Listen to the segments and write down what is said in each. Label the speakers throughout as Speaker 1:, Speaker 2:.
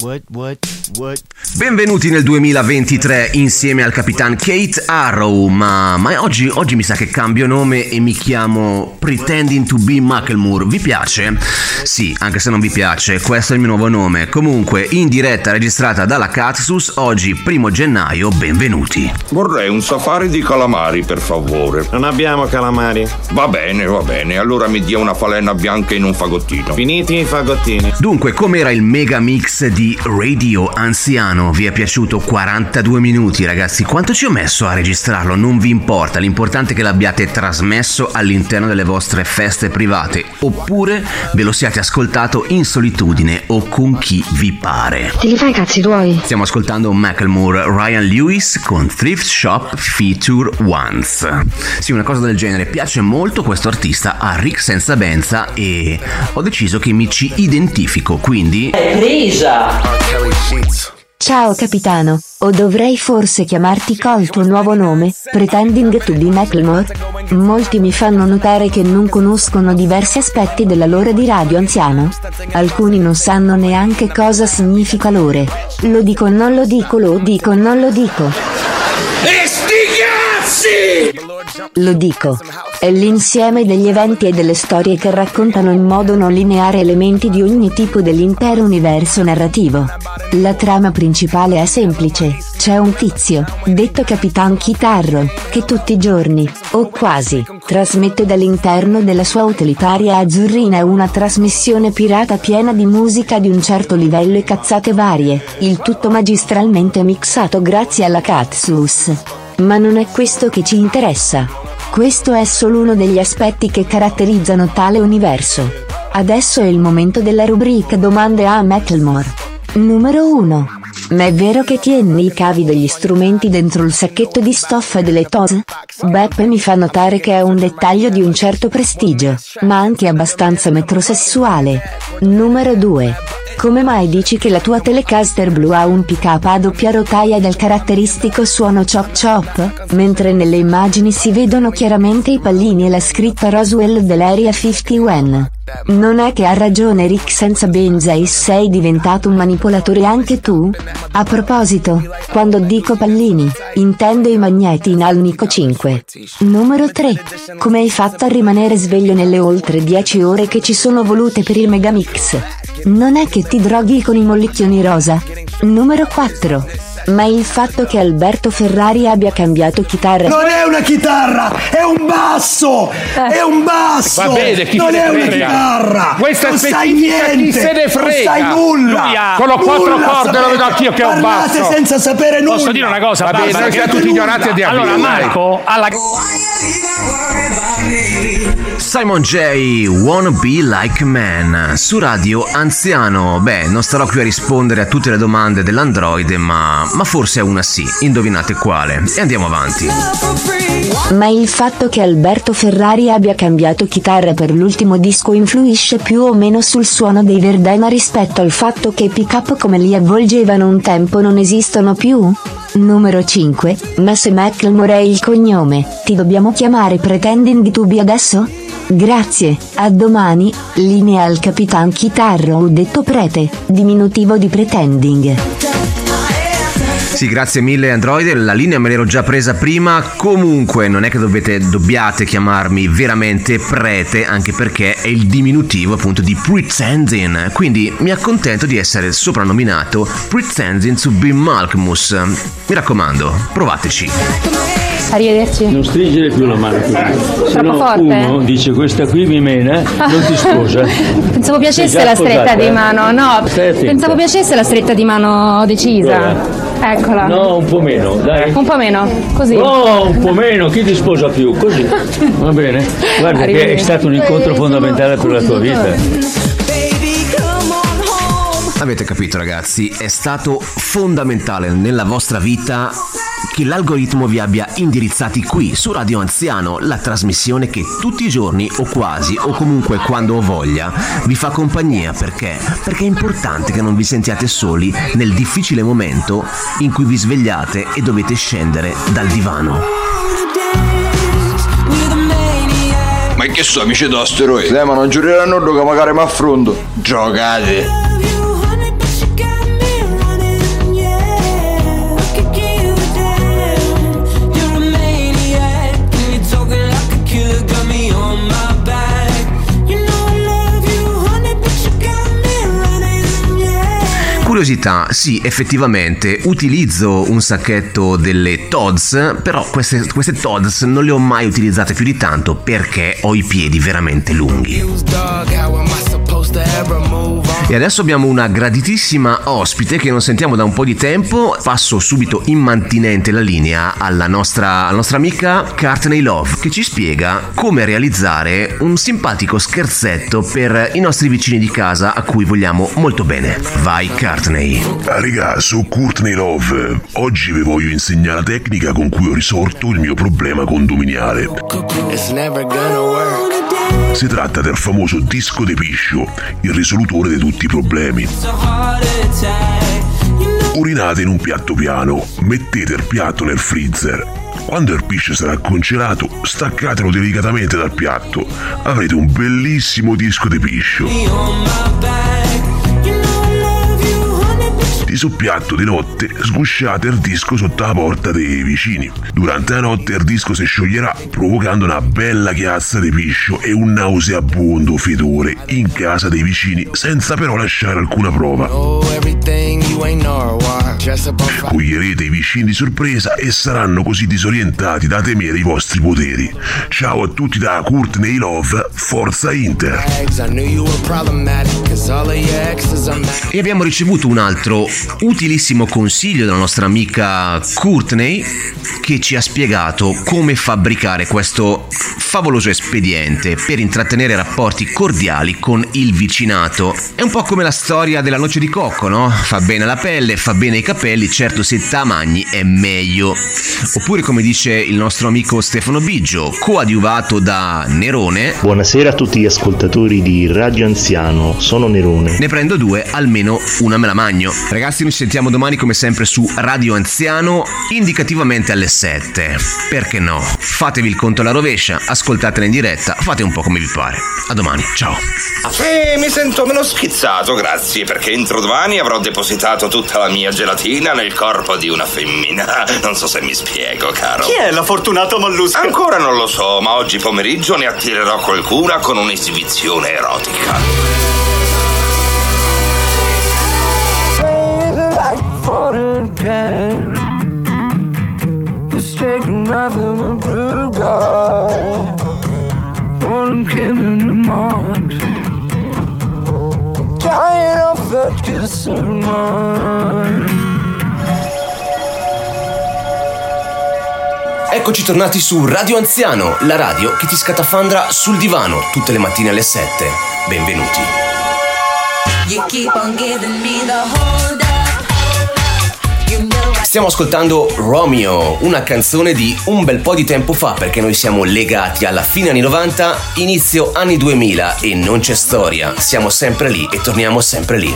Speaker 1: What, what, what?
Speaker 2: Benvenuti nel 2023 insieme al capitan Kate Arrow, ma, ma oggi, oggi mi sa che cambio nome e mi chiamo Pretending to be Macklemore. Vi piace? Sì, anche se non vi piace, questo è il mio nuovo nome. Comunque, in diretta registrata dalla Katsus, oggi primo gennaio, benvenuti.
Speaker 3: Vorrei un safari di calamari, per favore.
Speaker 4: Non abbiamo calamari.
Speaker 3: Va bene, va bene, allora mi dia una falena bianca in un fagottino.
Speaker 4: Finiti i fagottini.
Speaker 2: Dunque, com'era il mega mix di Radio Anziano? Vi è piaciuto 42 minuti, ragazzi? Quanto ci ho messo a registrarlo? Non vi importa, l'importante è che l'abbiate trasmesso all'interno delle vostre feste private, oppure ve lo siate ascoltato in solitudine o con chi vi pare.
Speaker 5: Te li fai i cazzi tuoi?
Speaker 2: Stiamo ascoltando Macklemore Ryan Lewis con Thrift Shop Feature Once. Sì, una cosa del genere. Piace molto questo artista a Rick Senza Benza e ho deciso che mi ci identifico, quindi
Speaker 5: Ciao capitano, o dovrei forse chiamarti col tuo nuovo nome, Pretending to be Macklemore? Molti mi fanno notare che non conoscono diversi aspetti della lore di Radio Anziano. Alcuni non sanno neanche cosa significa lore. Lo dico non lo dico lo dico non lo dico. Lo dico. È l'insieme degli eventi e delle storie che raccontano in modo non lineare elementi di ogni tipo dell'intero universo narrativo. La trama principale è semplice. C'è un tizio, detto Capitan Chitarro, che tutti i giorni, o quasi, trasmette dall'interno della sua utilitaria azzurrina una trasmissione pirata piena di musica di un certo livello e cazzate varie, il tutto magistralmente mixato grazie alla Katsus. Ma non è questo che ci interessa. Questo è solo uno degli aspetti che caratterizzano tale universo. Adesso è il momento della rubrica domande a Macklemore. Numero 1. Ma è vero che tieni i cavi degli strumenti dentro il sacchetto di stoffa delle tose? Beppe mi fa notare che è un dettaglio di un certo prestigio, ma anche abbastanza metrosessuale. Numero 2. Come mai dici che la tua Telecaster blu ha un pick-up a doppia rotaia del caratteristico suono chop chop? Mentre nelle immagini si vedono chiaramente i pallini e la scritta Roswell dell'Area 51. Non è che ha ragione Rick senza benza e sei diventato un manipolatore anche tu? A proposito, quando dico pallini, intendo i magneti in Alnico 5. Numero 3. Come hai fatto a rimanere sveglio nelle oltre 10 ore che ci sono volute per il Megamix? Non è che ti droghi con i mollicchioni rosa? Numero 4. Ma il fatto che Alberto Ferrari abbia cambiato chitarra
Speaker 6: Non è una chitarra, è un basso! È un basso!
Speaker 7: Va bene, chi
Speaker 6: non
Speaker 7: se ne
Speaker 6: è una chitarra!
Speaker 7: Questa
Speaker 6: non sai
Speaker 7: specifica chi
Speaker 6: niente!
Speaker 7: se ne frega.
Speaker 6: Non sai nulla!
Speaker 7: Lui ha- con lo quattro corde lo vedo anch'io che è un
Speaker 6: Parlate
Speaker 7: basso.
Speaker 6: senza sapere nulla!
Speaker 8: Posso dire una cosa?
Speaker 7: Va bene, siamo tutti ignoranti e.
Speaker 8: Allora, Marco alla
Speaker 2: Simon J. Wanna Be Like Man su Radio Anziano. Beh, non starò qui a rispondere a tutte le domande dell'Android, ma, ma forse una sì. Indovinate quale. E andiamo avanti.
Speaker 5: Ma il fatto che Alberto Ferrari abbia cambiato chitarra per l'ultimo disco influisce più o meno sul suono dei Verdena rispetto al fatto che i pick-up come li avvolgevano un tempo non esistono più? Numero 5. Ma se Macklemore è il cognome, ti dobbiamo chiamare Pretending to be adesso? Grazie, a domani, linea al Capitan Chitarro detto prete, diminutivo di Pretending.
Speaker 2: Sì, grazie mille Android, la linea me l'ero già presa prima, comunque non è che dovete, dobbiate chiamarmi veramente prete, anche perché è il diminutivo appunto di pretending, quindi mi accontento di essere soprannominato Pretending to be Malkmus. Mi raccomando, provateci.
Speaker 9: Arrivederci.
Speaker 10: Non stringere più la mano. Se no
Speaker 9: forte?
Speaker 10: uno dice questa qui mi mena, non ti sposa.
Speaker 9: Pensavo piacesse la stretta di
Speaker 10: eh?
Speaker 9: mano, no, pensavo piacesse la stretta di mano decisa. Eccola.
Speaker 10: No, un po' meno, dai.
Speaker 9: Un po' meno, così.
Speaker 10: No, un po' meno, chi ti sposa più? Così. Va bene. Guarda che è stato un incontro fondamentale per la tua vita.
Speaker 2: Avete capito ragazzi, è stato fondamentale nella vostra vita che l'algoritmo vi abbia indirizzati qui su Radio Anziano, la trasmissione che tutti i giorni o quasi o comunque quando ho voglia vi fa compagnia perché? Perché è importante che non vi sentiate soli nel difficile momento in cui vi svegliate e dovete scendere dal divano.
Speaker 3: Ma che so, amici d'asteroidi? Eh, ma non giureranno che magari mi affronto. Giocate!
Speaker 2: Curiosità, sì, effettivamente utilizzo un sacchetto delle Tods, però queste, queste Tods non le ho mai utilizzate più di tanto perché ho i piedi veramente lunghi. E adesso abbiamo una graditissima ospite che non sentiamo da un po' di tempo. Passo subito immantinente la linea alla nostra, alla nostra amica Courtney Love che ci spiega come realizzare un simpatico scherzetto per i nostri vicini di casa a cui vogliamo molto bene. Vai Courtney.
Speaker 1: Ah, Raga, sono Courtney Love. Oggi vi voglio insegnare la tecnica con cui ho risolto il mio problema condominiale. Si tratta del famoso disco di piscio, il risolutore di tutti i problemi. Urinate in un piatto piano, mettete il piatto nel freezer. Quando il piscio sarà congelato, staccatelo delicatamente dal piatto. Avrete un bellissimo disco di piscio. Di sul piatto di notte sgusciate il disco sotto la porta dei vicini. Durante la notte il disco si scioglierà provocando una bella chiazza di piscio e un nauseabondo fedore in casa dei vicini senza però lasciare alcuna prova. Coglierete i vicini di sorpresa e saranno così disorientati da temere i vostri poteri. Ciao a tutti da Courtney Love, Forza Inter.
Speaker 2: E abbiamo ricevuto un altro utilissimo consiglio dalla nostra amica Courtney che ci ha spiegato come fabbricare questo favoloso espediente per intrattenere rapporti cordiali con il vicinato. È un po' come la storia della noce di cocco, no? Fa bene alla pelle, fa bene ai capelli, certo se tamagni è meglio. Oppure come dice il nostro amico Stefano Biggio, coadiuvato da Nerone.
Speaker 8: Buonasera a tutti gli ascoltatori di Radio Anziano, sono Nerone.
Speaker 2: Ne prendo due, almeno una me la magno. Ragazzi, noi ci sentiamo domani come sempre su Radio Anziano, indicativamente alle 7. Perché no? Fatevi il conto alla rovescia, ascoltatela in diretta, fate un po' come vi pare. A domani, ciao.
Speaker 3: E mi sento meno schizzato, grazie, perché entro domani avrò depositato tutta la mia gelatina nel corpo di una femmina. Non so se mi spiego, caro.
Speaker 6: Chi è la fortunata mollusca?
Speaker 3: Ancora non lo so, ma oggi pomeriggio ne attirerò qualcuna con un'esibizione erotica.
Speaker 2: Eccoci tornati su Radio Anziano, la radio che ti scatafandra sul divano tutte le mattine alle 7. Benvenuti. Stiamo ascoltando Romeo, una canzone di un bel po' di tempo fa perché noi siamo legati alla fine anni 90, inizio anni 2000 e non c'è storia, siamo sempre lì e torniamo sempre lì.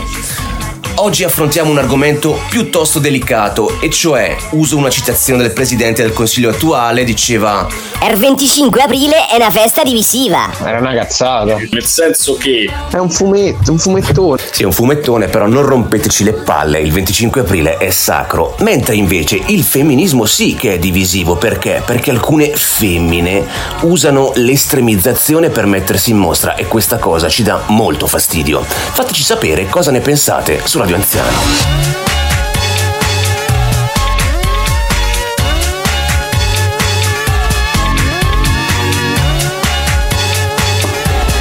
Speaker 2: Oggi affrontiamo un argomento piuttosto delicato, e cioè uso una citazione del presidente del consiglio attuale, diceva
Speaker 11: Il 25 aprile è una festa divisiva.
Speaker 7: Era una cazzata.
Speaker 4: Nel senso che
Speaker 7: È un fumetto, un fumettone.
Speaker 2: Sì, è un fumettone, però non rompeteci le palle, il 25 aprile è sacro. Mentre invece il femminismo sì che è divisivo, perché? Perché alcune femmine usano l'estremizzazione per mettersi in mostra e questa cosa ci dà molto fastidio. Fateci sapere cosa ne pensate su Radio Anziano.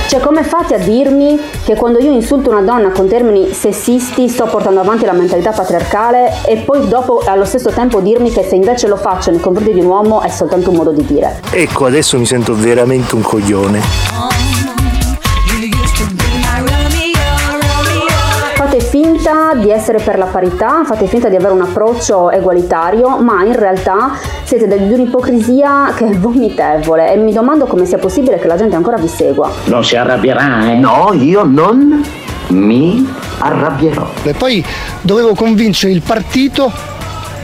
Speaker 9: Cioè, come fate a dirmi che quando io insulto una donna con termini sessisti sto portando avanti la mentalità patriarcale e poi dopo allo stesso tempo dirmi che se invece lo faccio nei confronti di un uomo è soltanto un modo di dire?
Speaker 8: Ecco, adesso mi sento veramente un coglione.
Speaker 9: Di essere per la parità, fate finta di avere un approccio egualitario, ma in realtà siete di un'ipocrisia che è vomitevole e mi domando come sia possibile che la gente ancora vi segua.
Speaker 10: Non si arrabbierà, eh?
Speaker 12: No, io non mi arrabbierò.
Speaker 6: E poi dovevo convincere il partito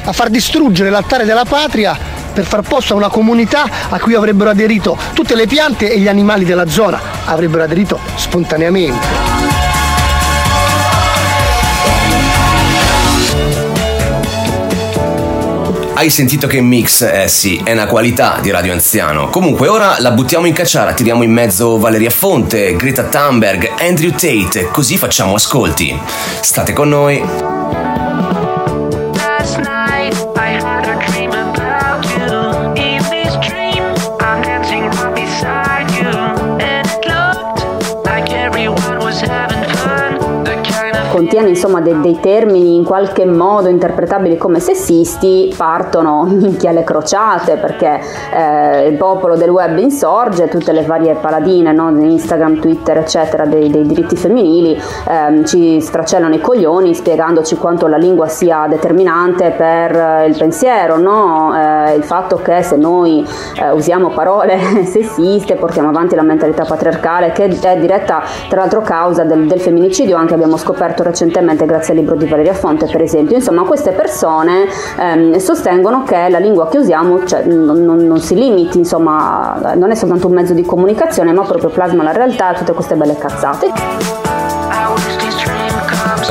Speaker 6: a far distruggere l'altare della patria per far posto a una comunità a cui avrebbero aderito tutte le piante e gli animali della zona, avrebbero aderito spontaneamente.
Speaker 2: Hai sentito che mix, eh sì, è una qualità di Radio Anziano. Comunque ora la buttiamo in cacciara, tiriamo in mezzo Valeria Fonte, Greta Thunberg, Andrew Tate, così facciamo ascolti. State con noi.
Speaker 9: Contiene insomma dei, dei termini in qualche modo interpretabili come sessisti partono minchia le crociate perché eh, il popolo del web insorge, tutte le varie paladine no, Instagram, Twitter eccetera dei, dei diritti femminili ehm, ci stracellano i coglioni spiegandoci quanto la lingua sia determinante per eh, il pensiero, no? eh, il fatto che se noi eh, usiamo parole sessiste portiamo avanti la mentalità patriarcale che è diretta tra l'altro causa del, del femminicidio anche abbiamo scoperto recentemente grazie al libro di Valeria Fonte per esempio. Insomma queste persone ehm, sostengono che la lingua che usiamo cioè, non, non, non, si limiti insomma non è soltanto un mezzo di comunicazione ma proprio plasma la realtà tutte queste belle cazzate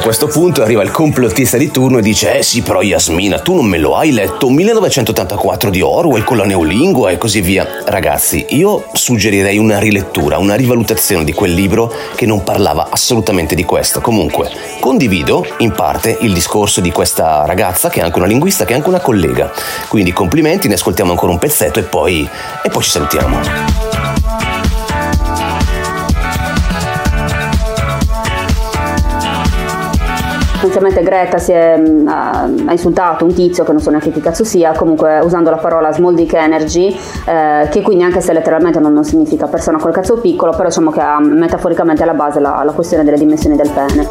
Speaker 2: questo punto arriva il complottista di turno e dice: Eh sì, però Yasmina, tu non me lo hai letto? 1984 di Orwell con la neolingua e così via. Ragazzi, io suggerirei una rilettura, una rivalutazione di quel libro che non parlava assolutamente di questo. Comunque, condivido in parte il discorso di questa ragazza che è anche una linguista, che è anche una collega. Quindi complimenti, ne ascoltiamo ancora un pezzetto e poi, e poi ci salutiamo.
Speaker 9: Inizialmente Greta si è, uh, ha insultato un tizio che non so neanche che cazzo sia, comunque usando la parola small dick energy, eh, che quindi anche se letteralmente non, non, significa persona col cazzo piccolo, però diciamo che ha metaforicamente alla base la, la questione delle dimensioni del pene.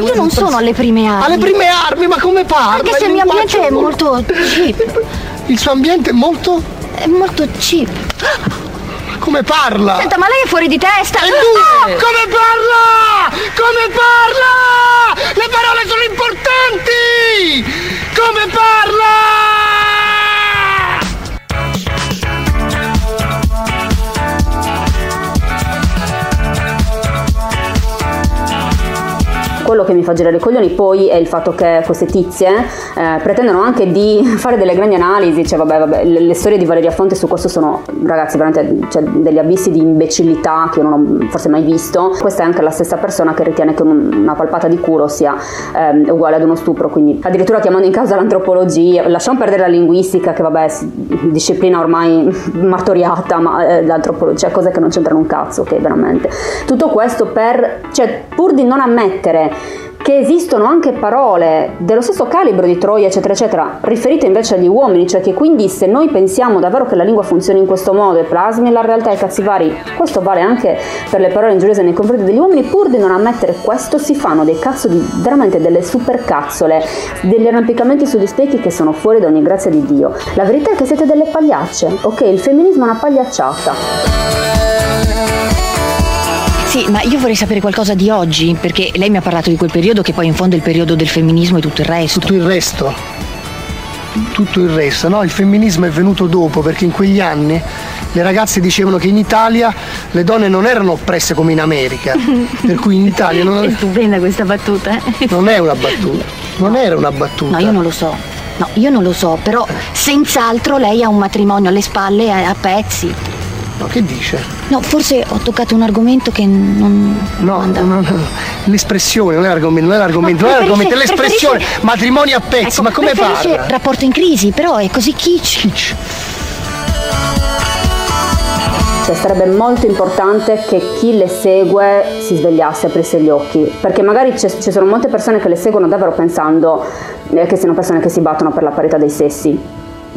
Speaker 13: Io non sono alle prime armi.
Speaker 6: Alle prime armi, ma come parla?
Speaker 13: Anche se il mio ambiente è molto cheap.
Speaker 6: Il suo ambiente è molto?
Speaker 13: È molto cheap.
Speaker 6: Come parla?
Speaker 13: Senta, ma lei è fuori di testa!
Speaker 6: E lui? Ah! Come parla? Come parla? Le parole sono importanti! Come parla?
Speaker 9: Quello che mi fa girare i coglioni poi è il fatto che queste tizie eh, pretendono anche di fare delle grandi analisi, cioè vabbè, vabbè le, le, storie di Valeria Fonte su questo sono ragazzi veramente cioè, degli abissi di imbecillità che io non ho forse mai visto. Questa è anche la stessa persona che ritiene che una palpata di culo sia eh, uguale ad uno stupro, quindi addirittura chiamando in causa l'antropologia, lasciamo perdere la linguistica che vabbè disciplina ormai martoriata, ma eh, l'antropologia, cioè cose che non c'entrano un cazzo, ok veramente. Tutto questo per, cioè pur di non ammettere che esistono anche parole dello stesso calibro di Troia, eccetera, eccetera, riferite invece agli uomini, cioè che quindi se noi pensiamo davvero che la lingua funzioni in questo modo e plasmi la realtà e cazzi vari, questo vale anche per le parole ingiuriose nei confronti degli uomini, pur di non ammettere questo si fanno dei cazzo di veramente delle super cazzole, degli arrampicamenti sugli specchi che sono fuori da ogni grazia di Dio. La verità è che siete delle pagliacce, ok? Il femminismo è una pagliacciata.
Speaker 13: Sì, ma io vorrei sapere qualcosa di oggi, perché lei mi ha parlato di quel periodo che poi in fondo è il periodo del femminismo e tutto il resto.
Speaker 6: Tutto il resto. Tutto il resto, no? Il femminismo è venuto dopo perché in quegli anni le ragazze dicevano che in Italia le donne non erano oppresse come in America. per cui in Italia non.
Speaker 13: È stupenda questa battuta.
Speaker 6: Eh? non è una battuta. Non era una battuta.
Speaker 13: No, io non lo so. No, io non lo so, però senz'altro lei ha un matrimonio alle spalle a, a pezzi.
Speaker 6: No, che dice?
Speaker 13: No, forse ho toccato un argomento che non.
Speaker 6: No, no, no, no. l'espressione, non è l'argomento, non è l'argomento, non è l'argomento, è l'espressione. Matrimoni a pezzi, ecco, ma come parla?
Speaker 13: rapporto in crisi, però è così kitsch.
Speaker 6: Kitsch.
Speaker 9: Cioè, sarebbe molto importante che chi le segue si svegliasse, aprisse gli occhi, perché magari ci sono molte persone che le seguono davvero pensando eh, che siano persone che si battono per la parità dei sessi.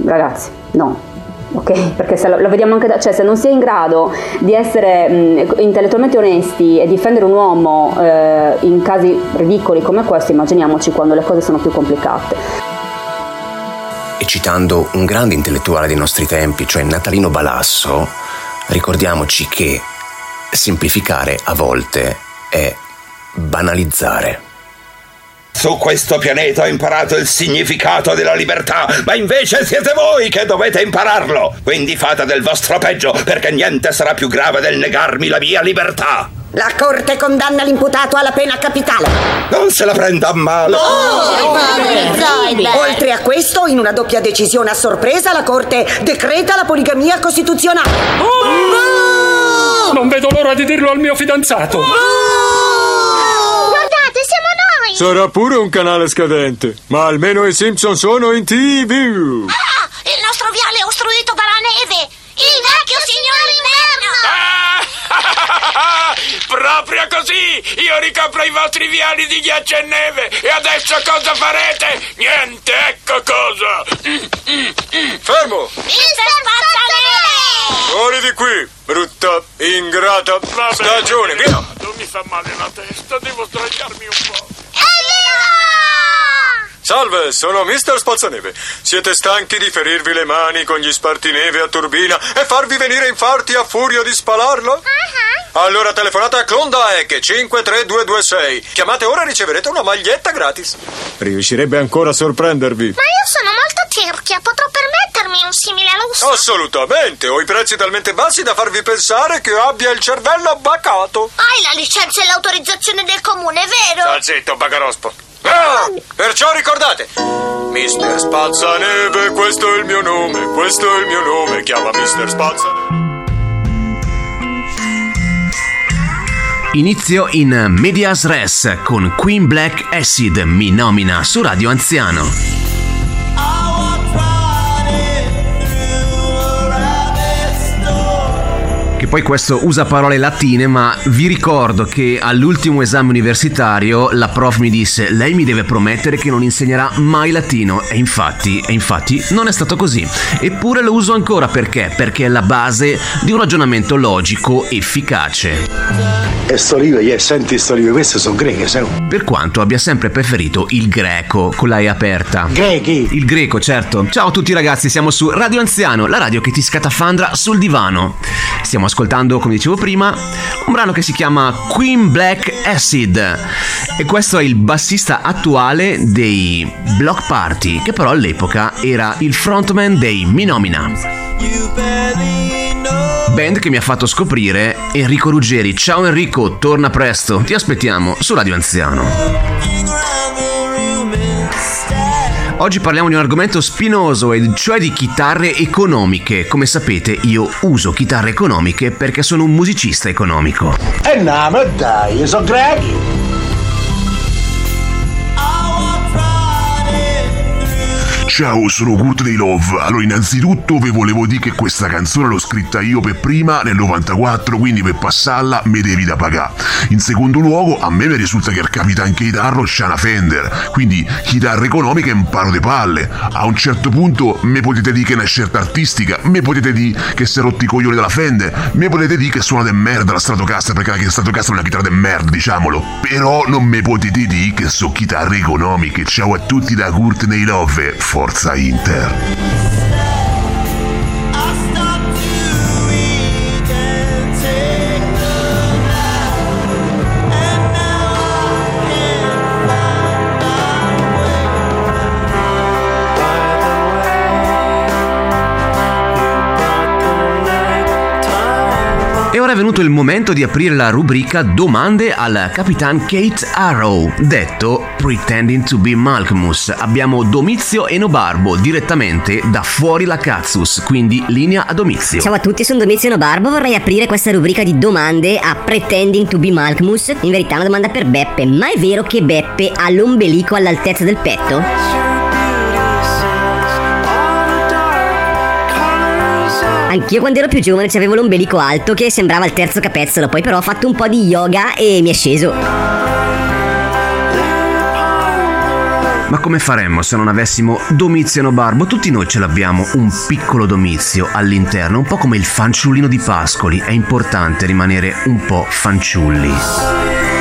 Speaker 9: Ragazzi, no, ok? Perché se lo, lo, vediamo anche da, cioè se non si è in grado di essere mh, intellettualmente onesti e difendere un uomo eh, in casi ridicoli come questo, immaginiamoci quando le cose sono più complicate.
Speaker 2: E citando un grande intellettuale dei nostri tempi, cioè Natalino Balasso, ricordiamoci che semplificare a volte è banalizzare.
Speaker 3: Su questo pianeta ho imparato il significato della libertà, ma invece siete voi che dovete impararlo. Quindi fate del vostro peggio, perché niente sarà più grave del negarmi la mia libertà.
Speaker 14: La corte condanna l'imputato alla pena capitale.
Speaker 3: Non se la prenda a male.
Speaker 14: Oh, Oltre a questo, in una doppia decisione a sorpresa, la corte decreta la poligamia costituzionale.
Speaker 10: Oh! Non vedo l'ora di dirlo al mio fidanzato.
Speaker 15: Sarà pure un canale scadente, ma almeno i Simpson sono in TV.
Speaker 14: Ah, il nostro viale è ostruito dalla neve.
Speaker 16: Il vecchio signore d'inverno!
Speaker 15: Proprio così! Io ricopro i vostri viali di ghiaccio e neve! E adesso cosa farete? Niente, ecco cosa! Fermo!
Speaker 16: Mister Spazzaneve!
Speaker 15: Fuori di qui, brutta, ingrata stagione, via!
Speaker 10: Non mi fa male la testa, devo sdraiarmi un po'. Ellie!
Speaker 15: Salve, sono Mister Spazzaneve. Siete stanchi di ferirvi le mani con gli spartineve a turbina e farvi venire infarti a furia di spalarla? Allora telefonate a Klondike 53226. Chiamate ora e riceverete una maglietta gratis. Riuscirebbe ancora a sorprendervi.
Speaker 16: Ma io sono molto tirchia, potrò permettermi un simile lusso?
Speaker 15: Assolutamente, ho i prezzi talmente bassi da farvi pensare che abbia il cervello bacato.
Speaker 16: Hai la licenza e l'autorizzazione del comune, vero?
Speaker 15: Sta zitto, bagarospo. Ah, perciò ricordate, Mister Spazzaneve, questo è il mio nome, questo è il mio nome, chiama Mister Spazzaneve.
Speaker 2: Inizio in Medias Res con Queen Black Acid mi nomina su Radio Anziano. Poi questo usa parole latine, ma vi ricordo che all'ultimo esame universitario la prof mi disse: Lei mi deve promettere che non insegnerà mai latino. E infatti, e infatti non è stato così. Eppure lo uso ancora perché? Perché è la base di un ragionamento logico efficace.
Speaker 17: E stolive, yeah, senti stolive, queste sono greche, sai?
Speaker 2: Per quanto abbia sempre preferito il greco con la E aperta.
Speaker 17: Grechi?
Speaker 2: Il greco, certo. Ciao a tutti ragazzi, siamo su Radio Anziano, la radio che ti scatafandra sul divano. Stiamo ascoltando, come dicevo prima, un brano che si chiama Queen Black Acid. E questo è il bassista attuale dei Block Party, che però all'epoca era il frontman dei Minomina. Band che mi ha fatto scoprire Enrico Ruggeri. Ciao Enrico, torna presto. Ti aspettiamo su Radio Anziano. Oggi parliamo di un argomento spinoso, cioè di chitarre economiche. Come sapete, io uso chitarre economiche perché sono un musicista economico.
Speaker 17: E no, ma dai, sono grechi!
Speaker 1: Ciao, sono Kurt dei Love. Allora, innanzitutto vi volevo dire che questa canzone l'ho scritta io per prima nel 94, quindi per passarla mi devi da pagare. In secondo luogo, a me mi risulta che il capitano chitarro c'ha una Fender, quindi chitarra economica è un paro di palle. A un certo punto mi potete dire che è una scelta artistica, mi potete dire che si è rotti i coglioni della Fender, mi potete dire che suona de merda la Stratocaster perché la Stratocaster è una chitarra de merda, diciamolo. Però non mi potete dire che so chitarre economiche. Ciao a tutti da Kurt nei Love. Forza Inter.
Speaker 2: Ora è venuto il momento di aprire la rubrica Domande al Capitan Kate Arrow, detto Pretending to be Malcolmus. Abbiamo Domizio Enobarbo direttamente da fuori la Cazzus, quindi linea a Domizio.
Speaker 11: Ciao a tutti, sono Domizio Nobarbo. Vorrei aprire questa rubrica di domande a Pretending to be Malcolmus. In verità, una domanda per Beppe. Ma è vero che Beppe ha l'ombelico all'altezza del petto? Anch'io quando ero più giovane avevo l'ombelico alto che sembrava il terzo capezzolo, poi però ho fatto un po' di yoga e mi è sceso.
Speaker 2: Ma come faremmo se non avessimo Domizio Enobarbo? Tutti noi ce l'abbiamo, un piccolo Domizio all'interno, un po' come il fanciullino di Pascoli. È importante rimanere un po' fanciulli.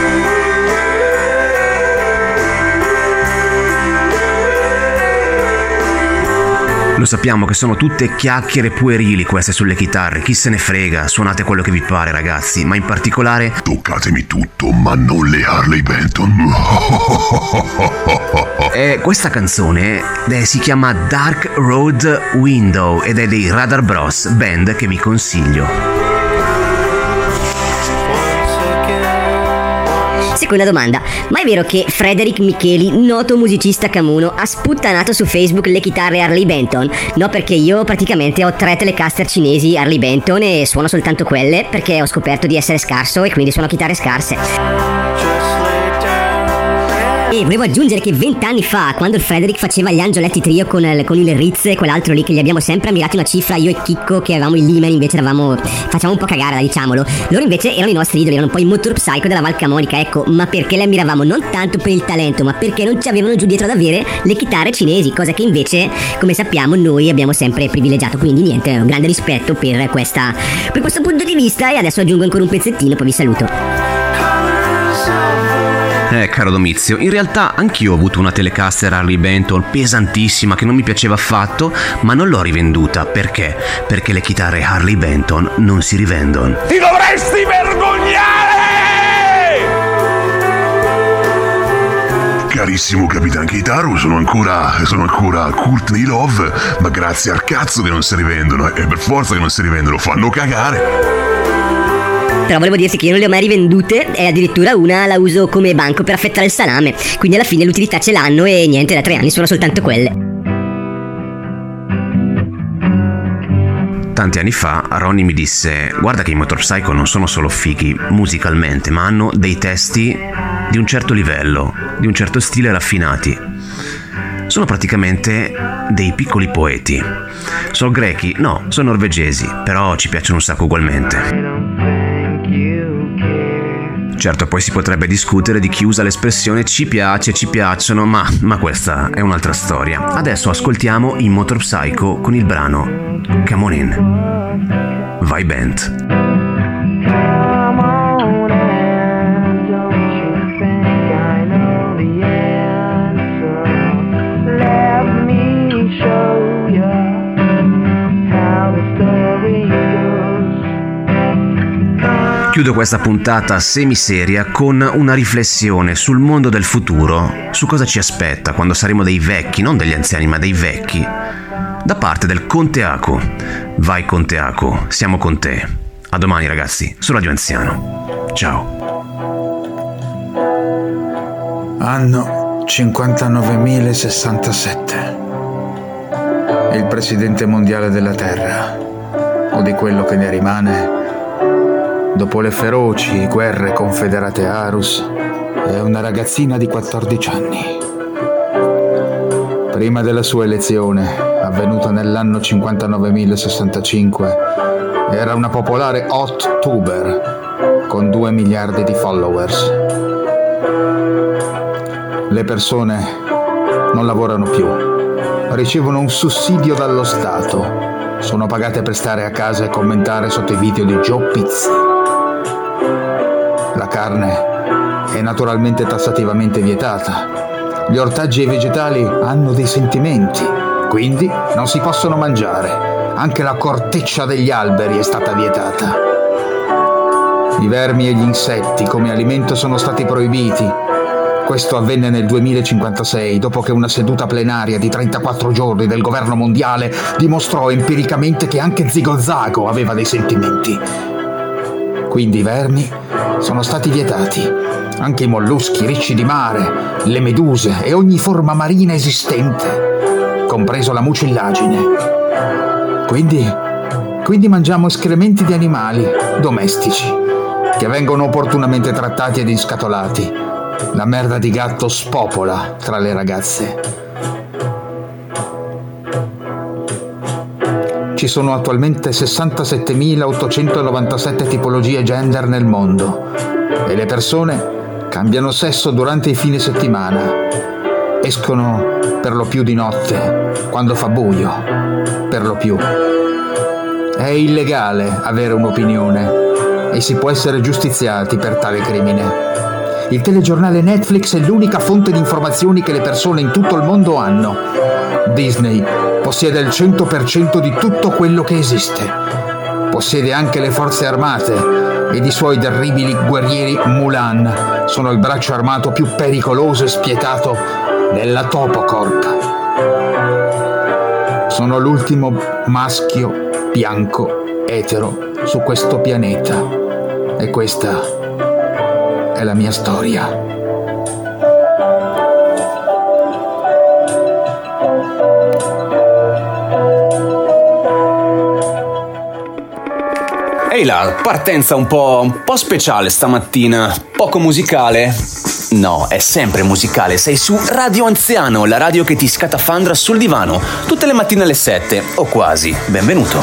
Speaker 2: Lo sappiamo che sono tutte chiacchiere puerili queste sulle chitarre, chi se ne frega, suonate quello che vi pare ragazzi, ma in particolare...
Speaker 1: Toccatemi tutto, ma non le Harley Benton.
Speaker 2: Eh, questa canzone eh, si chiama Dark Road Window ed è dei Radar Bros, band che vi consiglio.
Speaker 11: Seconda domanda, ma è vero che Frederick Micheli, noto musicista camuno, ha sputtanato su Facebook le chitarre Harley Benton? No, perché io praticamente ho tre Telecaster cinesi Harley Benton e suono soltanto quelle perché ho scoperto di essere scarso e quindi suono chitarre scarse. E volevo aggiungere che vent'anni fa, quando il Frederick faceva gli Angioletti Trio con il, con il Ritz e quell'altro lì che gli abbiamo sempre ammirato una cifra, io e Chicco che avevamo il Limen invece eravamo, facciamo un po' cagare, diciamolo. Loro invece erano i nostri idoli, erano un po' i motor psycho della Val Camonica, ecco, ma perché li ammiravamo non tanto per il talento, ma perché non ci avevano giù dietro ad avere le chitarre cinesi, cosa che invece, come sappiamo, noi abbiamo sempre privilegiato. Quindi niente, un grande rispetto per, questa, per questo punto di vista e adesso aggiungo ancora un pezzettino, poi vi saluto.
Speaker 2: Eh, caro Domizio, in realtà anch'io ho avuto una Telecaster Harley Benton pesantissima che non mi piaceva affatto, ma non l'ho rivenduta. Perché? Perché le chitarre Harley Benton non si rivendono.
Speaker 1: Ti dovresti vergognare! Carissimo Capitan Kitaru, sono ancora, sono ancora Courtney Love, ma grazie al cazzo che non si rivendono, e per forza che non si rivendono, fanno cagare.
Speaker 11: Però volevo dirti che io non le ho mai rivendute e addirittura una la uso come banco per affettare il salame. Quindi alla fine l'utilità ce l'hanno e niente, da tre anni sono soltanto quelle.
Speaker 2: Tanti anni fa Ronnie mi disse guarda che i Motorpsycho non sono solo fighi musicalmente, ma hanno dei testi di un certo livello, di un certo stile raffinati. Sono praticamente dei piccoli poeti. Sono grechi? No, sono norvegesi, però ci piacciono un sacco ugualmente. Certo, poi si potrebbe discutere di chi usa l'espressione ci piace, ci piacciono, ma, ma questa è un'altra storia. Adesso ascoltiamo i Motor Psycho con il brano Come On In. Vai Bent. Chiudo questa puntata semiseria con una riflessione sul mondo del futuro, su cosa ci aspetta quando saremo dei vecchi, non degli anziani, ma dei vecchi, da parte del Conte Aco. Vai Conte Aco, siamo con te. A domani ragazzi, su Radio Anziano. Ciao.
Speaker 18: Anno 59.067. Il presidente mondiale della Terra, o di quello che ne rimane, dopo le feroci guerre confederate Arus, è una ragazzina di 14 anni. Prima della sua elezione, avvenuta nell'anno 59.065, era una popolare hot tuber con 2 miliardi di followers. Le persone non lavorano più, ricevono un sussidio dallo Stato, sono pagate per stare a casa e commentare sotto i video di Joe Pizzi. Carne è naturalmente tassativamente vietata. Gli ortaggi e i vegetali hanno dei sentimenti, quindi non si possono mangiare. Anche la corteccia degli alberi è stata vietata. I vermi e gli insetti come alimento sono stati proibiti. Questo avvenne nel 2056, dopo che una seduta plenaria di 34 giorni del governo mondiale dimostrò empiricamente che anche Zigo Zago aveva dei sentimenti. Quindi i vermi sono stati vietati. Anche i molluschi ricci di mare, le meduse e ogni forma marina esistente, compreso la mucillagine. Quindi, quindi mangiamo escrementi di animali domestici, che vengono opportunamente trattati ed inscatolati. La merda di gatto spopola tra le ragazze. Ci sono attualmente 67.897 tipologie gender nel mondo e le persone cambiano sesso durante i fine settimana. Escono per lo più di notte, quando fa buio, per lo più. È illegale avere un'opinione e si può essere giustiziati per tale crimine. Il telegiornale Netflix è l'unica fonte di informazioni che le persone in tutto il mondo hanno. Disney possiede il 100% di tutto quello che esiste. Possiede anche le forze armate ed i suoi terribili guerrieri Mulan sono il braccio armato più pericoloso e spietato della Topocorp. Sono l'ultimo maschio bianco etero su questo pianeta e questa è la mia storia.
Speaker 19: Ehi là, partenza un po', un po' speciale stamattina, poco musicale.
Speaker 2: No, è sempre musicale, sei su Radio Anziano, la radio che ti scatafandra sul divano, tutte le mattine alle 7, o quasi. Benvenuto.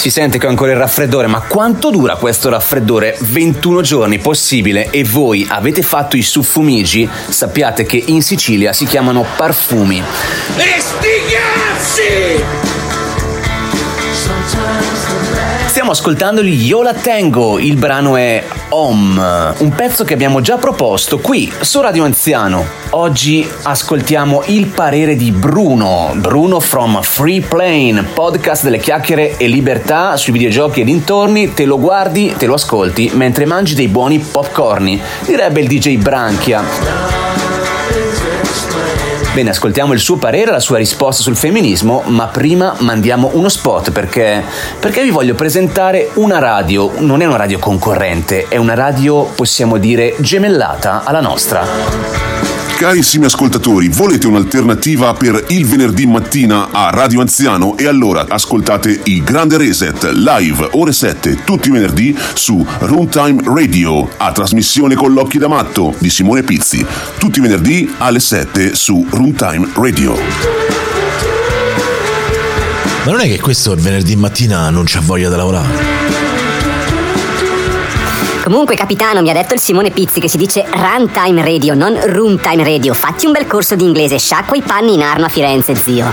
Speaker 2: Si sente che ho ancora il raffreddore, ma quanto dura questo raffreddore? 21 giorni, possibile. E voi avete fatto i suffumigi? Sappiate che in Sicilia si chiamano parfumi.
Speaker 19: E!
Speaker 2: Stiamo ascoltando gli Io la Tengo, il brano è Om, un pezzo che abbiamo già proposto qui su Radio Anziano. Oggi ascoltiamo il parere di Bruno, Bruno from Free Plane, podcast delle chiacchiere e libertà sui videogiochi e dintorni, te lo guardi, te lo ascolti mentre mangi dei buoni popcorni, direbbe il DJ Branchia. Bene, ascoltiamo il suo parere, la sua risposta sul femminismo, ma prima mandiamo uno spot perché, perché vi voglio presentare una radio, non è una radio concorrente, è una radio, possiamo dire, gemellata alla nostra.
Speaker 1: Carissimi ascoltatori, volete un'alternativa per il venerdì mattina a Radio Anziano? E allora ascoltate il Grande Reset live ore 7 tutti i venerdì su Runtime Radio a trasmissione con l'occhi da matto di Simone Pizzi. Tutti i venerdì alle 7 su Runtime Radio.
Speaker 20: Ma non è che questo venerdì mattina non c'ha voglia di lavorare?
Speaker 11: Comunque, capitano, mi ha detto il Simone Pizzi che si dice runtime radio, non roomtime radio. Fatti un bel corso di inglese, sciacqua i panni in arno a Firenze, zio.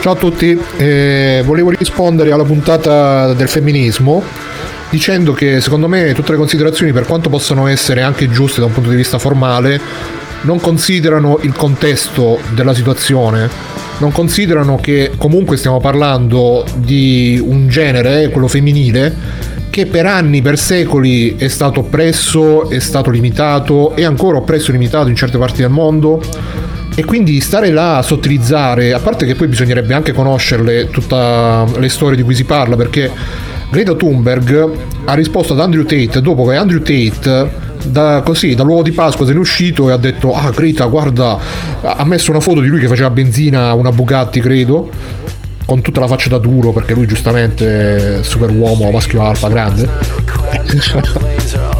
Speaker 21: Ciao a tutti, eh, volevo rispondere alla puntata del femminismo dicendo che secondo me tutte le considerazioni, per quanto possano essere anche giuste da un punto di vista formale, non considerano il contesto della situazione non considerano che comunque stiamo parlando di un genere, quello femminile, che per anni, per secoli è stato oppresso, è stato limitato, è ancora oppresso e limitato in certe parti del mondo. E quindi stare là a sottilizzare, a parte che poi bisognerebbe anche conoscerle tutte le storie di cui si parla, perché Greta Thunberg ha risposto ad Andrew Tate dopo che Andrew Tate da, così, dall'uovo di Pasqua se n'è uscito e ha detto ah Greta guarda ha messo una foto di lui che faceva benzina a una Bugatti credo con tutta la faccia da duro perché lui giustamente è super uomo maschio alfa grande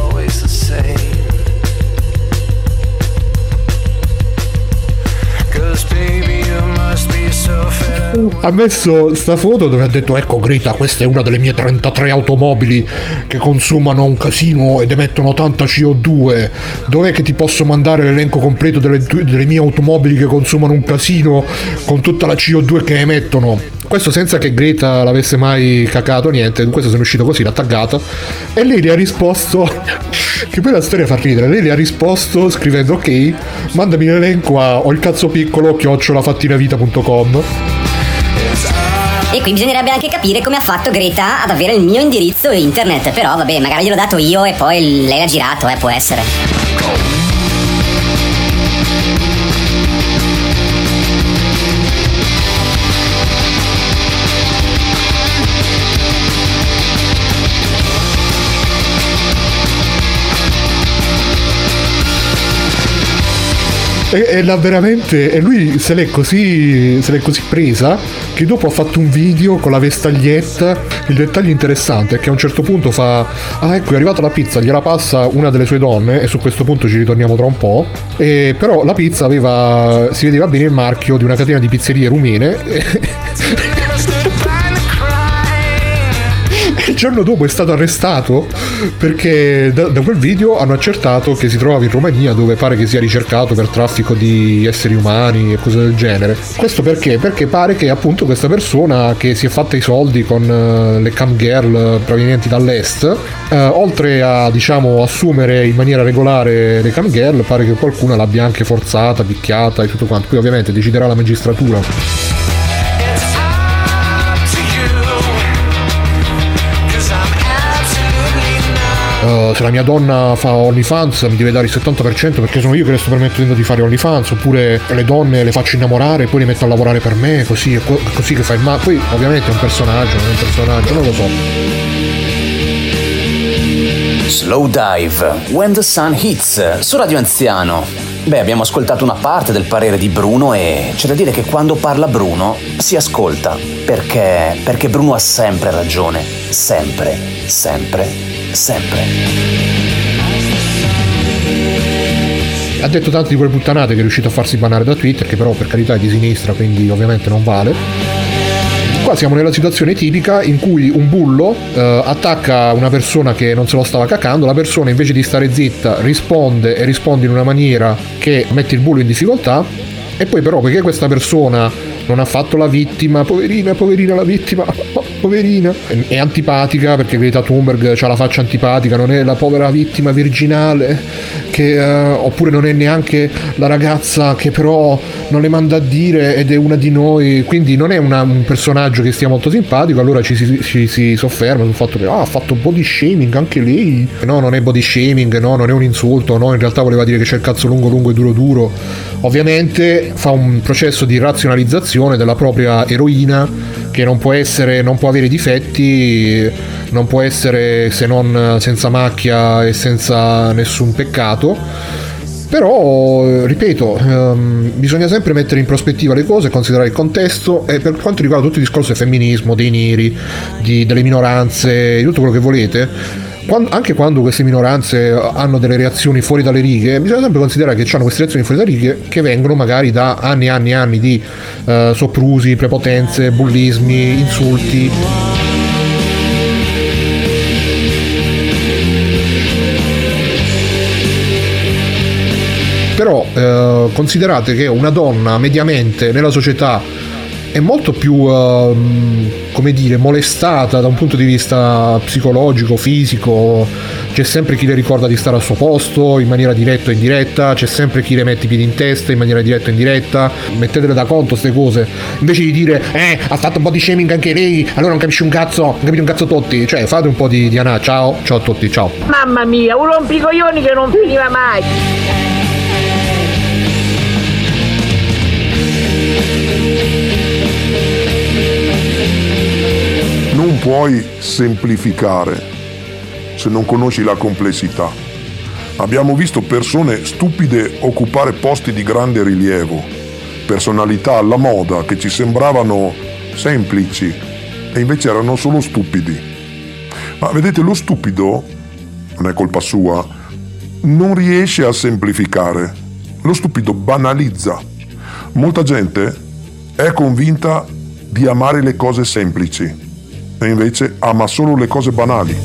Speaker 21: ha messo sta foto dove ha detto ecco Greta questa è una delle mie 33 automobili che consumano un casino ed emettono tanta CO2 dov'è che ti posso mandare l'elenco completo delle, delle mie automobili che consumano un casino con tutta la CO2 che emettono? Questo senza che Greta l'avesse mai cacato niente. Questo è uscito così l'ha taggata. E lei gli ha risposto che poi la storia fa ridere lei gli ha risposto scrivendo ok mandami l'elenco a ho il cazzo piccolo chiocciolafattinavita.com
Speaker 11: e qui bisognerebbe anche capire come ha fatto Greta ad avere il mio indirizzo internet. Però vabbè, magari gliel'ho dato io e poi lei ha girato, eh, può essere.
Speaker 21: E, e la veramente. E lui se l'è così. se l'è così presa che dopo ha fatto un video con la vestaglietta. Il dettaglio interessante è che a un certo punto fa. Ah, ecco, è arrivata la pizza, gliela passa una delle sue donne, e su questo punto ci ritorniamo tra un po'. E, però la pizza aveva. si vedeva bene il marchio di una catena di pizzerie rumene. giorno dopo è stato arrestato perché da, da, quel video hanno accertato che si trovava in Romania dove pare che sia ricercato per traffico di esseri umani e cose del genere. Questo perché? Perché pare che appunto questa persona che si è fatta i soldi con uh, le cam girl provenienti dall'est, uh, oltre a diciamo assumere in maniera regolare le cam girl, pare che qualcuno l'abbia anche forzata, picchiata e tutto quanto. Poi ovviamente deciderà la magistratura. Uh, se la mia donna fa OnlyFans mi deve dare il 70% perché sono io che le sto permettendo di fare OnlyFans oppure le donne le faccio innamorare e poi le metto a lavorare per me così, così che fa il male poi ovviamente è un personaggio non è un personaggio non lo so.
Speaker 2: Slow Dive When the Sun Hits su Radio Anziano. Beh, abbiamo ascoltato una parte del parere di Bruno e c'è da dire che quando parla Bruno si ascolta, perché, perché Bruno ha sempre ragione, sempre, sempre, sempre.
Speaker 21: Ha detto tante di quelle puttanate che è riuscito a farsi banare da Twitter, che però per carità è di sinistra, quindi ovviamente non vale. Qua siamo nella situazione tipica in cui un bullo eh, attacca una persona che non se lo stava cacando, la persona invece di stare zitta risponde e risponde in una maniera che mette il bullo in difficoltà e poi però perché questa persona non ha fatto la vittima, poverina, poverina la vittima, poverina, è antipatica perché Greta Thunberg ha la faccia antipatica, non è la povera vittima virginale, che, uh, oppure non è neanche la ragazza che però non le manda a dire ed è una di noi, quindi non è una, un personaggio che stia molto simpatico, allora ci si, ci si sofferma sul fatto che ah, ha fatto body shaming anche lei. No, non è body shaming, no, non è un insulto, no, in realtà voleva dire che c'è il cazzo lungo lungo e duro duro. Ovviamente fa un processo di razionalizzazione della propria eroina che non può essere, non può avere difetti, non può essere se non senza macchia e senza nessun peccato. Però, ripeto, ehm, bisogna sempre mettere in prospettiva le cose, considerare il contesto e per quanto riguarda tutto il discorso del femminismo, dei neri, di, delle minoranze, di tutto quello che volete, quando, anche quando queste minoranze hanno delle reazioni fuori dalle righe, bisogna sempre considerare che hanno queste reazioni fuori dalle righe che vengono magari da anni e anni e anni di uh, soprusi, prepotenze, bullismi, insulti. Però eh, considerate che una donna mediamente nella società è molto più, uh, come dire, molestata da un punto di vista psicologico, fisico. C'è sempre chi le ricorda di stare al suo posto in maniera diretta o indiretta, c'è sempre chi le mette i piedi in testa in maniera diretta o indiretta. Mettetele da conto queste cose. Invece di dire, eh, ha fatto un po' di shaming anche lei, allora non capisci un cazzo, non capisci un cazzo tutti. Cioè, fate un po' di, di anà. Ciao, ciao a tutti, ciao.
Speaker 22: Mamma mia, un rompicoglioni che non finiva mai.
Speaker 1: Non puoi semplificare se non conosci la complessità. Abbiamo visto persone stupide occupare posti di grande rilievo, personalità alla moda che ci sembravano semplici e invece erano solo stupidi. Ma vedete, lo stupido, non è colpa sua, non riesce a semplificare. Lo stupido banalizza. Molta gente è convinta di amare le cose semplici e invece ama solo le cose banali.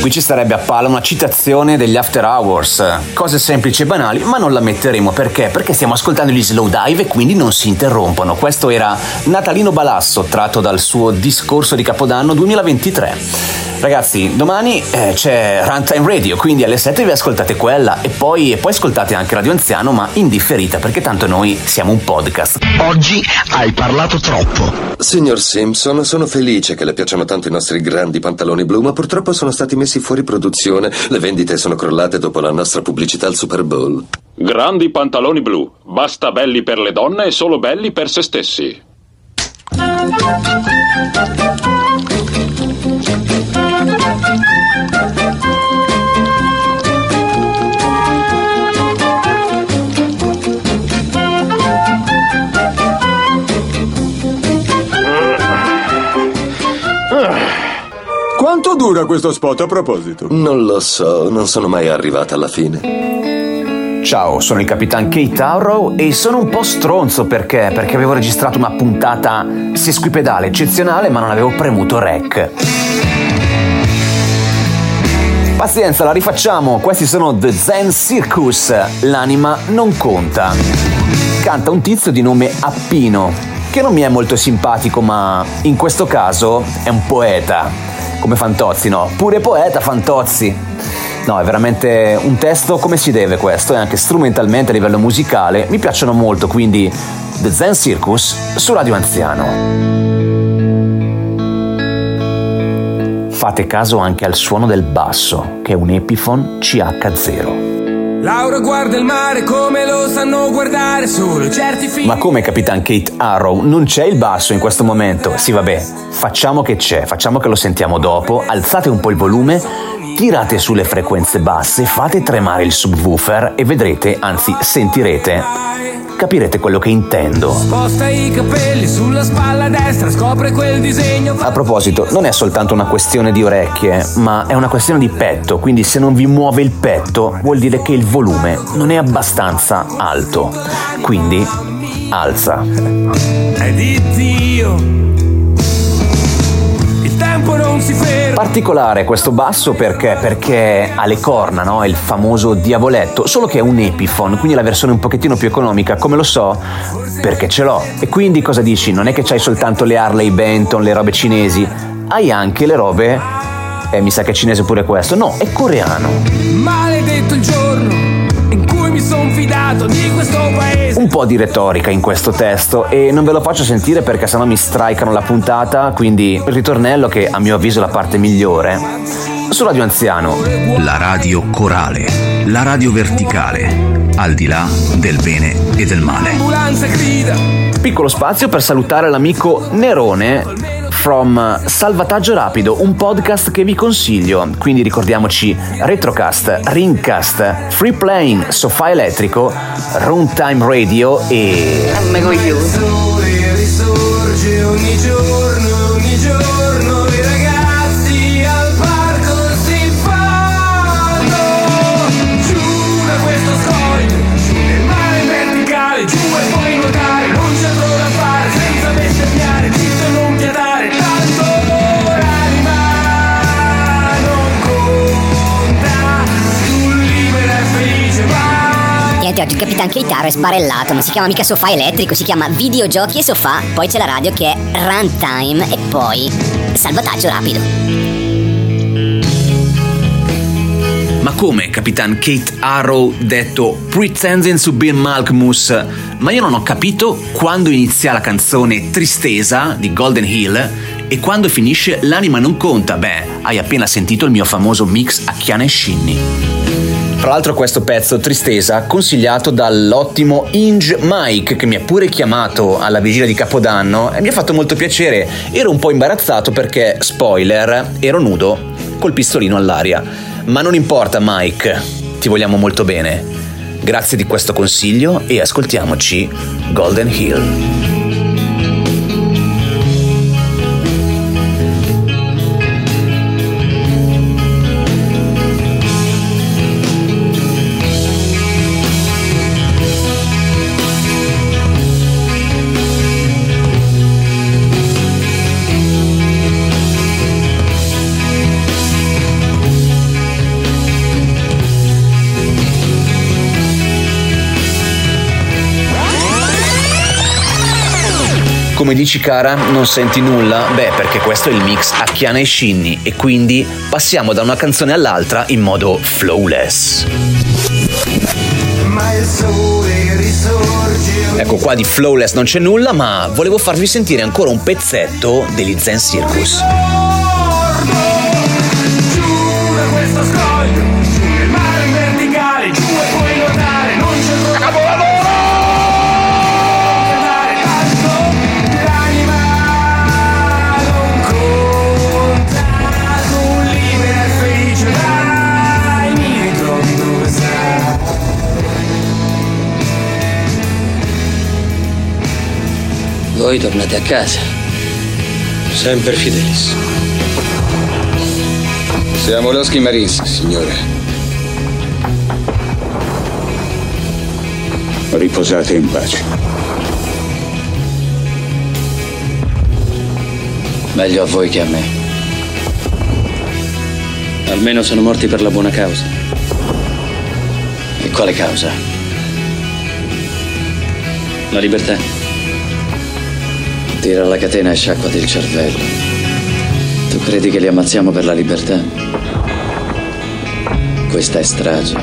Speaker 2: Qui ci starebbe a palla una citazione degli After Hours, cose semplici e banali, ma non la metteremo perché? Perché stiamo ascoltando gli slow dive e quindi non si interrompono. Questo era Natalino Balasso, tratto dal suo discorso di Capodanno 2023. Ragazzi, domani eh, c'è Runtime Radio, quindi alle 7 vi ascoltate quella e poi, e poi ascoltate anche Radio Anziano, ma in differita, perché tanto noi siamo un podcast.
Speaker 23: Oggi hai parlato troppo.
Speaker 24: Signor Simpson, sono felice che le piacciono tanto i nostri grandi pantaloni blu, ma purtroppo sono stati messi fuori produzione. Le vendite sono crollate dopo la nostra pubblicità al Super Bowl.
Speaker 25: Grandi pantaloni blu, basta belli per le donne e solo belli per se stessi.
Speaker 24: Dura questo spot a proposito? Non lo so, non sono mai arrivata alla fine.
Speaker 2: Ciao, sono il Capitan Kate Arrow e sono un po' stronzo perché? Perché avevo registrato una puntata sesquipedale eccezionale ma non avevo premuto rec. Pazienza, la rifacciamo. Questi sono The Zen Circus. L'anima non conta. Canta un tizio di nome Appino, che non mi è molto simpatico, ma in questo caso è un poeta. Come Fantozzi, no? Pure poeta Fantozzi. No, è veramente un testo come si deve questo, e anche strumentalmente a livello musicale mi piacciono molto, quindi The Zen Circus su Radio Anziano. Fate caso anche al suono del basso, che è un Epiphone CH0.
Speaker 26: Laura guarda il mare come lo sanno guardare solo certi figli.
Speaker 2: Ma come Capitan Kate Arrow? Non c'è il basso in questo momento? Sì, vabbè, facciamo che c'è, facciamo che lo sentiamo dopo, alzate un po' il volume tirate sulle frequenze basse, fate tremare il subwoofer e vedrete, anzi sentirete, capirete quello che intendo.
Speaker 26: Sposta i capelli sulla spalla destra, scopre quel disegno.
Speaker 2: A proposito, non è soltanto una questione di orecchie, ma è una questione di petto, quindi se non vi muove il petto vuol dire che il volume non è abbastanza alto. Quindi alza.
Speaker 26: È di Dio. Tempo non si ferma.
Speaker 2: Particolare questo basso perché? Perché ha le corna, no? Il famoso diavoletto, solo che è un Epiphone, quindi la versione un pochettino più economica. Come lo so? Perché ce l'ho. E quindi cosa dici? Non è che c'hai soltanto le Harley Benton, le robe cinesi, hai anche le robe... Eh, mi sa che è cinese pure questo. No, è coreano.
Speaker 26: Maledetto il giorno fidato di questo paese.
Speaker 2: Un po' di retorica in questo testo e non ve lo faccio sentire perché sennò mi strikano la puntata, quindi il ritornello che a mio avviso è la parte migliore. Su Radio Anziano.
Speaker 27: La radio corale, la radio verticale, al di là del bene e del male.
Speaker 2: Piccolo spazio per salutare l'amico Nerone from Salvataggio Rapido, un podcast che vi consiglio. Quindi ricordiamoci Retrocast, Ringcast, Free Playing, Sofà Elettrico, Runtime Radio e...
Speaker 26: Il sole risorge ogni giorno, ogni giorno
Speaker 11: oggi il Capitan Keitaro è sbarellato, non si chiama mica sofà elettrico, si chiama videogiochi e sofà, poi c'è la radio che è runtime e poi salvataggio rapido.
Speaker 2: Ma come, Capitan Kate Arrow detto Pretending to be Malkmus? Ma io non ho capito quando inizia la canzone Tristesa di Golden Hill e quando finisce L'anima non conta. Beh, hai appena sentito il mio famoso mix a Chiana e Shinny. Tra l'altro questo pezzo, Tristesa, consigliato dall'ottimo Inge Mike che mi ha pure chiamato alla vigilia di Capodanno e mi ha fatto molto piacere. Ero un po' imbarazzato perché, spoiler, ero nudo col pistolino all'aria. Ma non importa Mike, ti vogliamo molto bene. Grazie di questo consiglio e ascoltiamoci Golden Hill. Come dici cara, non senti nulla? Beh, perché questo è il mix a Chiana e Shinny e quindi passiamo da una canzone all'altra in modo flawless. Ecco qua di flawless non c'è nulla, ma volevo farvi sentire ancora un pezzetto degli Zen Circus.
Speaker 26: giù
Speaker 28: Voi tornate a casa. Sempre Fidelis.
Speaker 29: Siamo Loschi Marines, signore. Riposate in pace.
Speaker 28: Meglio a voi che a me. Almeno sono morti per la buona causa. E quale causa? La libertà. Tira la catena e sciacquati il cervello. Tu credi che li ammazziamo per la libertà? Questa è strage.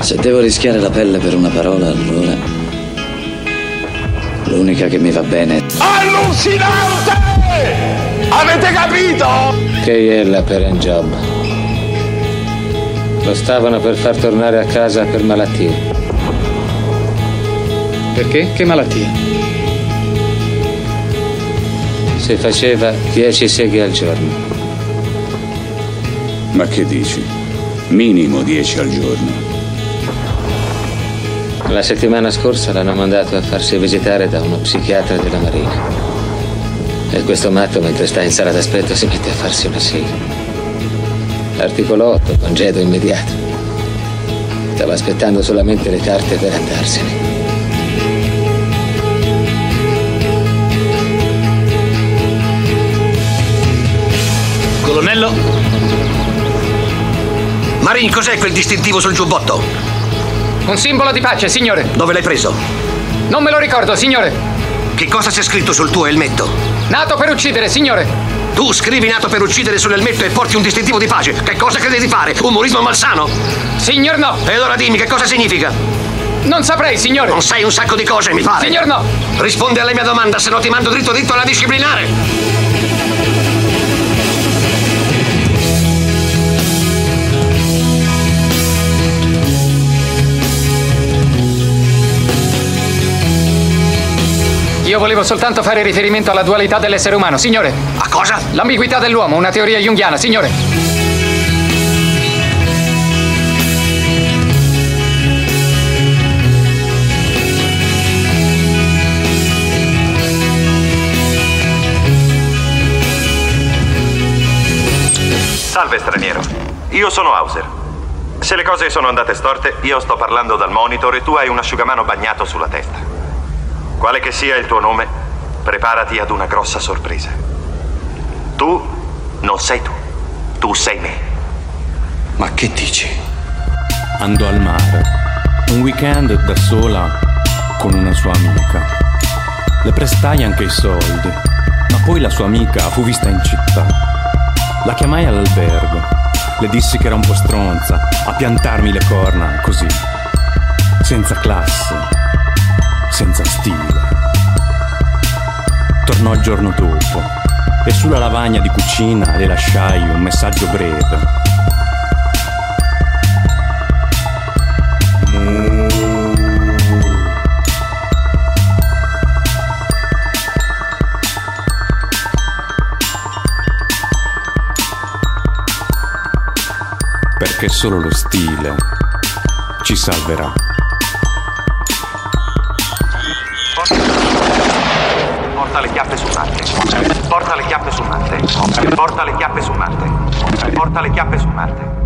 Speaker 28: Se devo rischiare la pelle per una parola, allora. L'unica che mi va bene è.
Speaker 19: Allucinante! Avete capito?
Speaker 28: Che è la per un job. Lo stavano per far tornare a casa per malattie. Perché? Che malattie? Si faceva 10 seghe al giorno.
Speaker 29: Ma che dici? Minimo 10 al giorno.
Speaker 30: La settimana scorsa l'hanno mandato a farsi visitare da uno psichiatra della Marina. E questo matto, mentre sta in sala d'aspetto, si mette a farsi una sigla. Articolo 8, congedo immediato. Stava aspettando solamente le carte per andarsene.
Speaker 31: Colonnello? Marin, cos'è quel distintivo sul giubbotto?
Speaker 32: Un simbolo di pace, signore.
Speaker 31: Dove l'hai preso?
Speaker 32: Non me lo ricordo, signore.
Speaker 31: Che cosa c'è scritto sul tuo elmetto?
Speaker 32: Nato per uccidere, signore.
Speaker 31: Tu scrivi nato per uccidere sull'elmetto e porti un distintivo di pace. Che cosa credi di fare? Umorismo malsano?
Speaker 32: Signor no.
Speaker 31: E allora dimmi che cosa significa?
Speaker 32: Non saprei, signore.
Speaker 31: Non sai un sacco di cose, mi pare.
Speaker 32: Signor no.
Speaker 31: Rispondi alla mia domanda, se no ti mando dritto dritto alla disciplinare.
Speaker 32: Io volevo soltanto fare riferimento alla dualità dell'essere umano, signore.
Speaker 31: A cosa?
Speaker 32: L'ambiguità dell'uomo, una teoria junghiana, signore.
Speaker 33: Salve straniero, io sono Hauser. Se le cose sono andate storte, io sto parlando dal monitor e tu hai un asciugamano bagnato sulla testa. Quale che sia il tuo nome, preparati ad una grossa sorpresa. Tu non sei tu, tu sei me.
Speaker 24: Ma che dici? Andò al mare, un weekend da sola con una sua amica. Le prestai anche i soldi, ma poi la sua amica fu vista in città. La chiamai all'albergo, le dissi che era un po' stronza a piantarmi le corna così, senza classe, senza stile. Tornò il giorno dopo e sulla lavagna di cucina le lasciai un messaggio breve. Perché solo lo stile ci salverà.
Speaker 33: Porta le chiappe su Marte. Porta le chiappe su Marte. Porta le chiappe su Marte. Porta le chiappe su Marte.